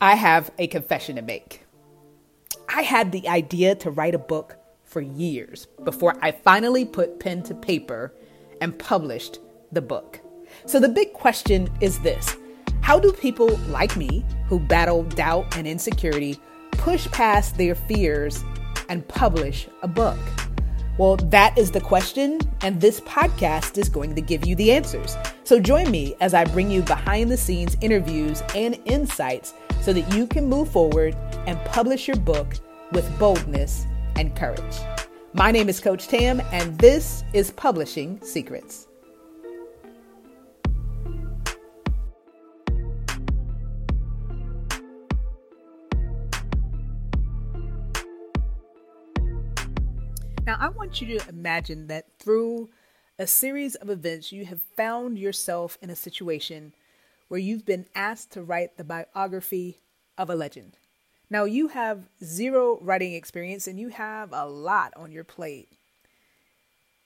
I have a confession to make. I had the idea to write a book for years before I finally put pen to paper and published the book. So the big question is this How do people like me who battle doubt and insecurity push past their fears and publish a book? Well, that is the question, and this podcast is going to give you the answers. So join me as I bring you behind the scenes interviews and insights so that you can move forward and publish your book with boldness and courage. My name is Coach Tam, and this is Publishing Secrets. Now, I want you to imagine that through a series of events, you have found yourself in a situation where you've been asked to write the biography of a legend. Now, you have zero writing experience and you have a lot on your plate.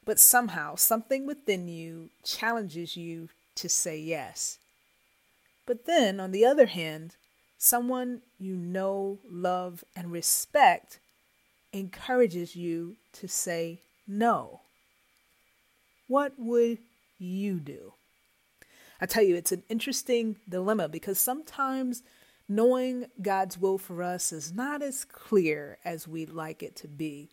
But somehow, something within you challenges you to say yes. But then, on the other hand, someone you know, love, and respect encourages you to say no, what would you do? I tell you, it's an interesting dilemma because sometimes knowing God's will for us is not as clear as we'd like it to be.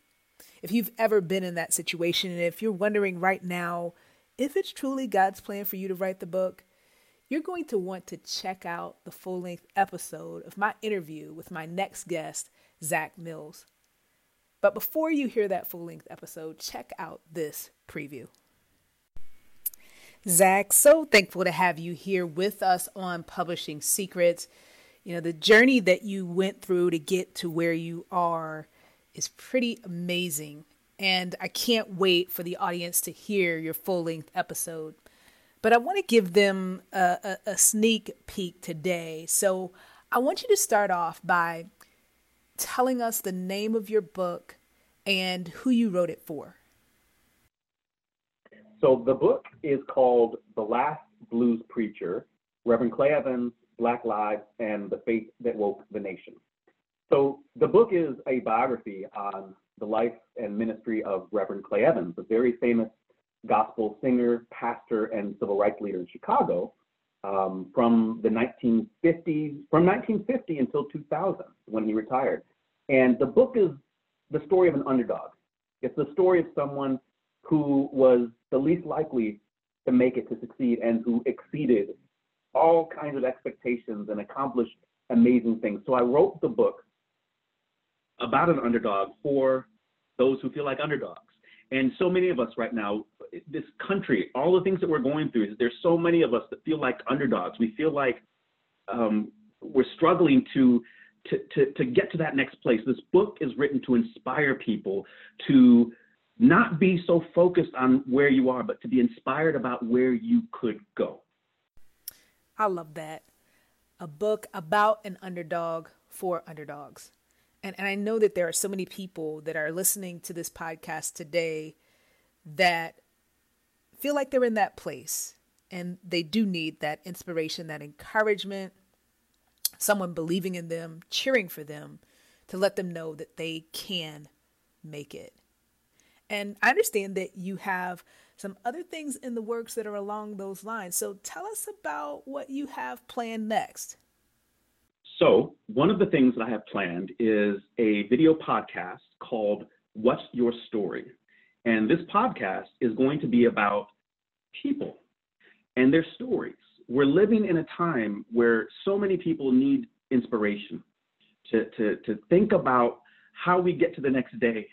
If you've ever been in that situation, and if you're wondering right now if it's truly God's plan for you to write the book, you're going to want to check out the full length episode of my interview with my next guest, Zach Mills. But before you hear that full length episode, check out this preview. Zach, so thankful to have you here with us on Publishing Secrets. You know, the journey that you went through to get to where you are is pretty amazing. And I can't wait for the audience to hear your full length episode. But I want to give them a, a, a, sneak peek today. So I want you to start off by telling us the name of your book and who you wrote it for. So the book is called The Last Blues Preacher, Reverend Clay Evans, Black Lives, and the Faith That Woke the Nation. So the book is a biography on the life and ministry of Reverend Clay Evans, a very famous gospel singer, pastor, and civil rights leader in Chicago um, from the 1950s, from 1950 until 2000 when he retired. And the book is the story of an underdog. It's the story of someone who was the least likely to make it to succeed and who exceeded all kinds of expectations and accomplished amazing things. So I wrote the book about an underdog for those who feel like underdogs. And so many of us right now, this country, all the things that we're going through, there's so many of us that feel like underdogs. We feel like um, we're struggling to to, to, get to that next place. This book is written to inspire people to not be so focused on where you are, but to be inspired about where you could go. I love that. A book about an underdog for underdogs. And, and I know that there are so many people that are listening to this podcast today that feel like they're in that place and they do need that inspiration, that encouragement, someone believing in them, cheering for them to let them know that they can make it. And I understand that you have some other things in the works that are along those lines. So tell us about what you have planned next. So, one of the things that I have planned is a video podcast called What's Your Story? And this podcast is going to be about people and their stories we're living in a time where so many people need inspiration to, to, to think about how we get to the next day.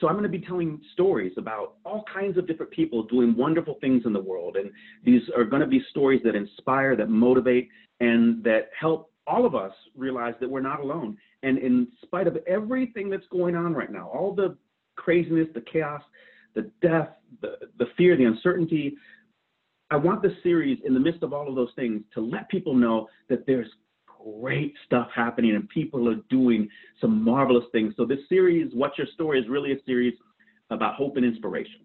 So I'm going to be telling stories about all kinds of different people doing wonderful things in the world. And these are going to be stories that inspire, that motivate, and that help all of us realize that we're not alone. And in spite of everything that's going on right now, all the craziness, the chaos, the death, the, the fear, the uncertainty, I want the series, in the midst of all of those things, to let people know that there's great stuff happening and people are doing some marvelous things. So this series, What's Your Story, is really a series about hope and inspiration.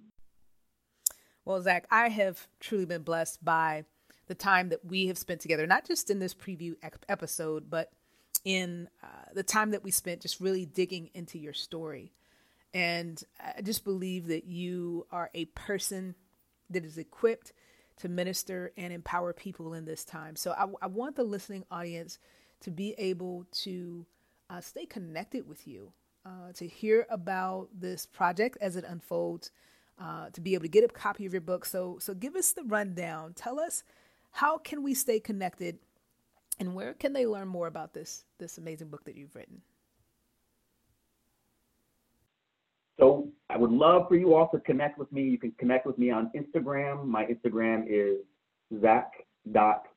Well, Zach, I have truly been blessed by the time that we have spent together, not just in this preview episode, but in uh, the time that we spent just really digging into your story. And I just believe that you are a person that is equipped to minister and empower people in this time. So I, I want the listening audience to be able to uh, stay connected with you, uh, to hear about this project as it unfolds, uh, to be able to get a copy of your book. So, so give us the rundown. Tell us how can we stay connected, and where can they learn more about this this amazing book that you've written? So I would love for you all to connect with me. You can connect with me on Instagram. My Instagram is zach.w.mills.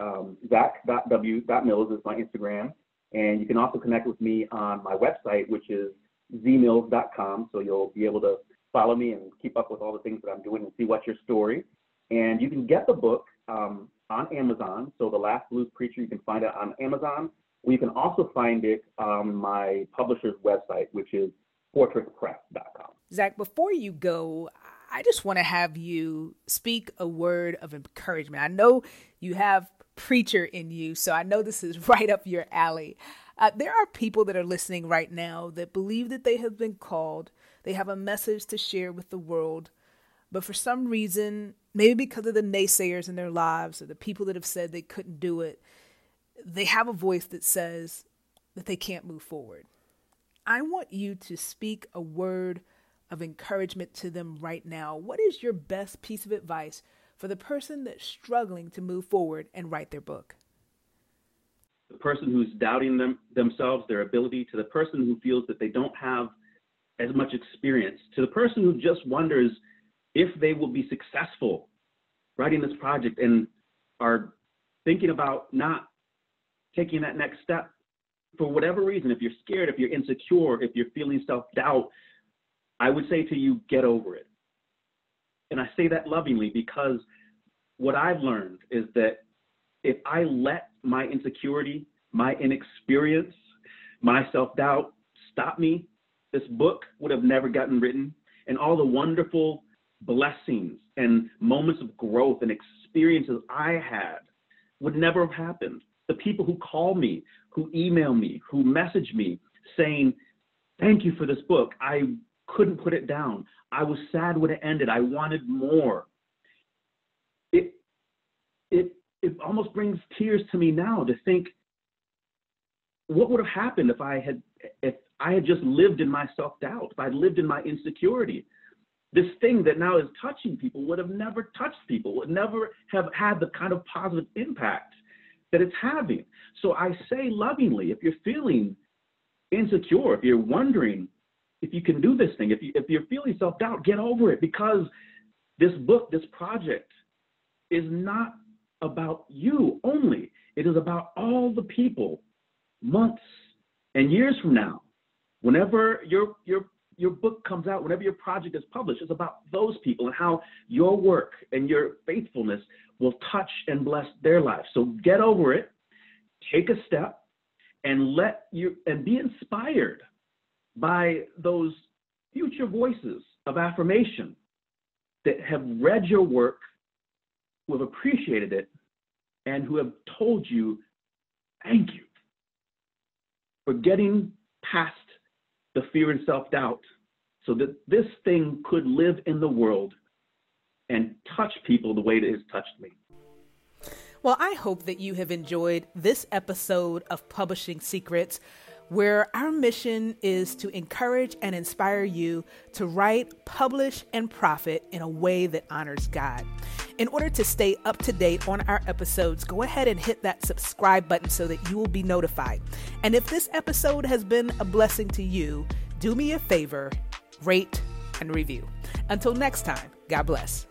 Um, zach.w.mills is my Instagram. And you can also connect with me on my website, which is zmills.com. So you'll be able to follow me and keep up with all the things that I'm doing and see what's your story. And you can get the book um, on Amazon. So The Last Blues Preacher, you can find it on Amazon. We can also find it on my publisher's website, which is fortresspress.com. Zach, before you go, I just want to have you speak a word of encouragement. I know you have preacher in you, so I know this is right up your alley. Uh, there are people that are listening right now that believe that they have been called, they have a message to share with the world, but for some reason, maybe because of the naysayers in their lives or the people that have said they couldn't do it, they have a voice that says that they can't move forward. I want you to speak a word of encouragement to them right now. What is your best piece of advice for the person that's struggling to move forward and write their book? The person who's doubting them, themselves, their ability, to the person who feels that they don't have as much experience, to the person who just wonders if they will be successful writing this project and are thinking about not taking that next step for whatever reason, if you're scared, if you're insecure, if you're feeling self doubt, I would say to you, get over it. And I say that lovingly because what I've learned is that if I let my insecurity, my inexperience, my self doubt stop me, this book would have never gotten written. And all the wonderful blessings and moments of growth and experiences I had would never have happened the people who call me, who email me, who message me saying, Thank you for this book. I couldn't put it down. I was sad when it ended. I wanted more. It it it almost brings tears to me now to think what would have happened if I had if I had just lived in my self-doubt, if I'd lived in my insecurity. This thing that now is touching people would have never touched people, would never have had the kind of positive impact that it's having. So I say lovingly, if you're feeling insecure, if you're wondering if you can do this thing, if, you, if you're feeling self doubt, get over it because this book, this project is not about you only. It is about all the people months and years from now. Whenever your, your, your book comes out, whenever your project is published, it's about those people and how your work and your faithfulness will touch and bless their lives. So get over it, take a step, and let you and be inspired by those future voices of affirmation that have read your work, who have appreciated it, and who have told you, thank you for getting past the fear and self doubt so that this thing could live in the world and touch people the way it has touched me. Well, I hope that you have enjoyed this episode of Publishing Secrets, where our mission is to encourage and inspire you to write, publish, and profit in a way that honors God. In order to stay up to date on our episodes, go ahead and hit that subscribe button so that you will be notified. And if this episode has been a blessing to you, do me a favor rate and review. Until next time, God bless.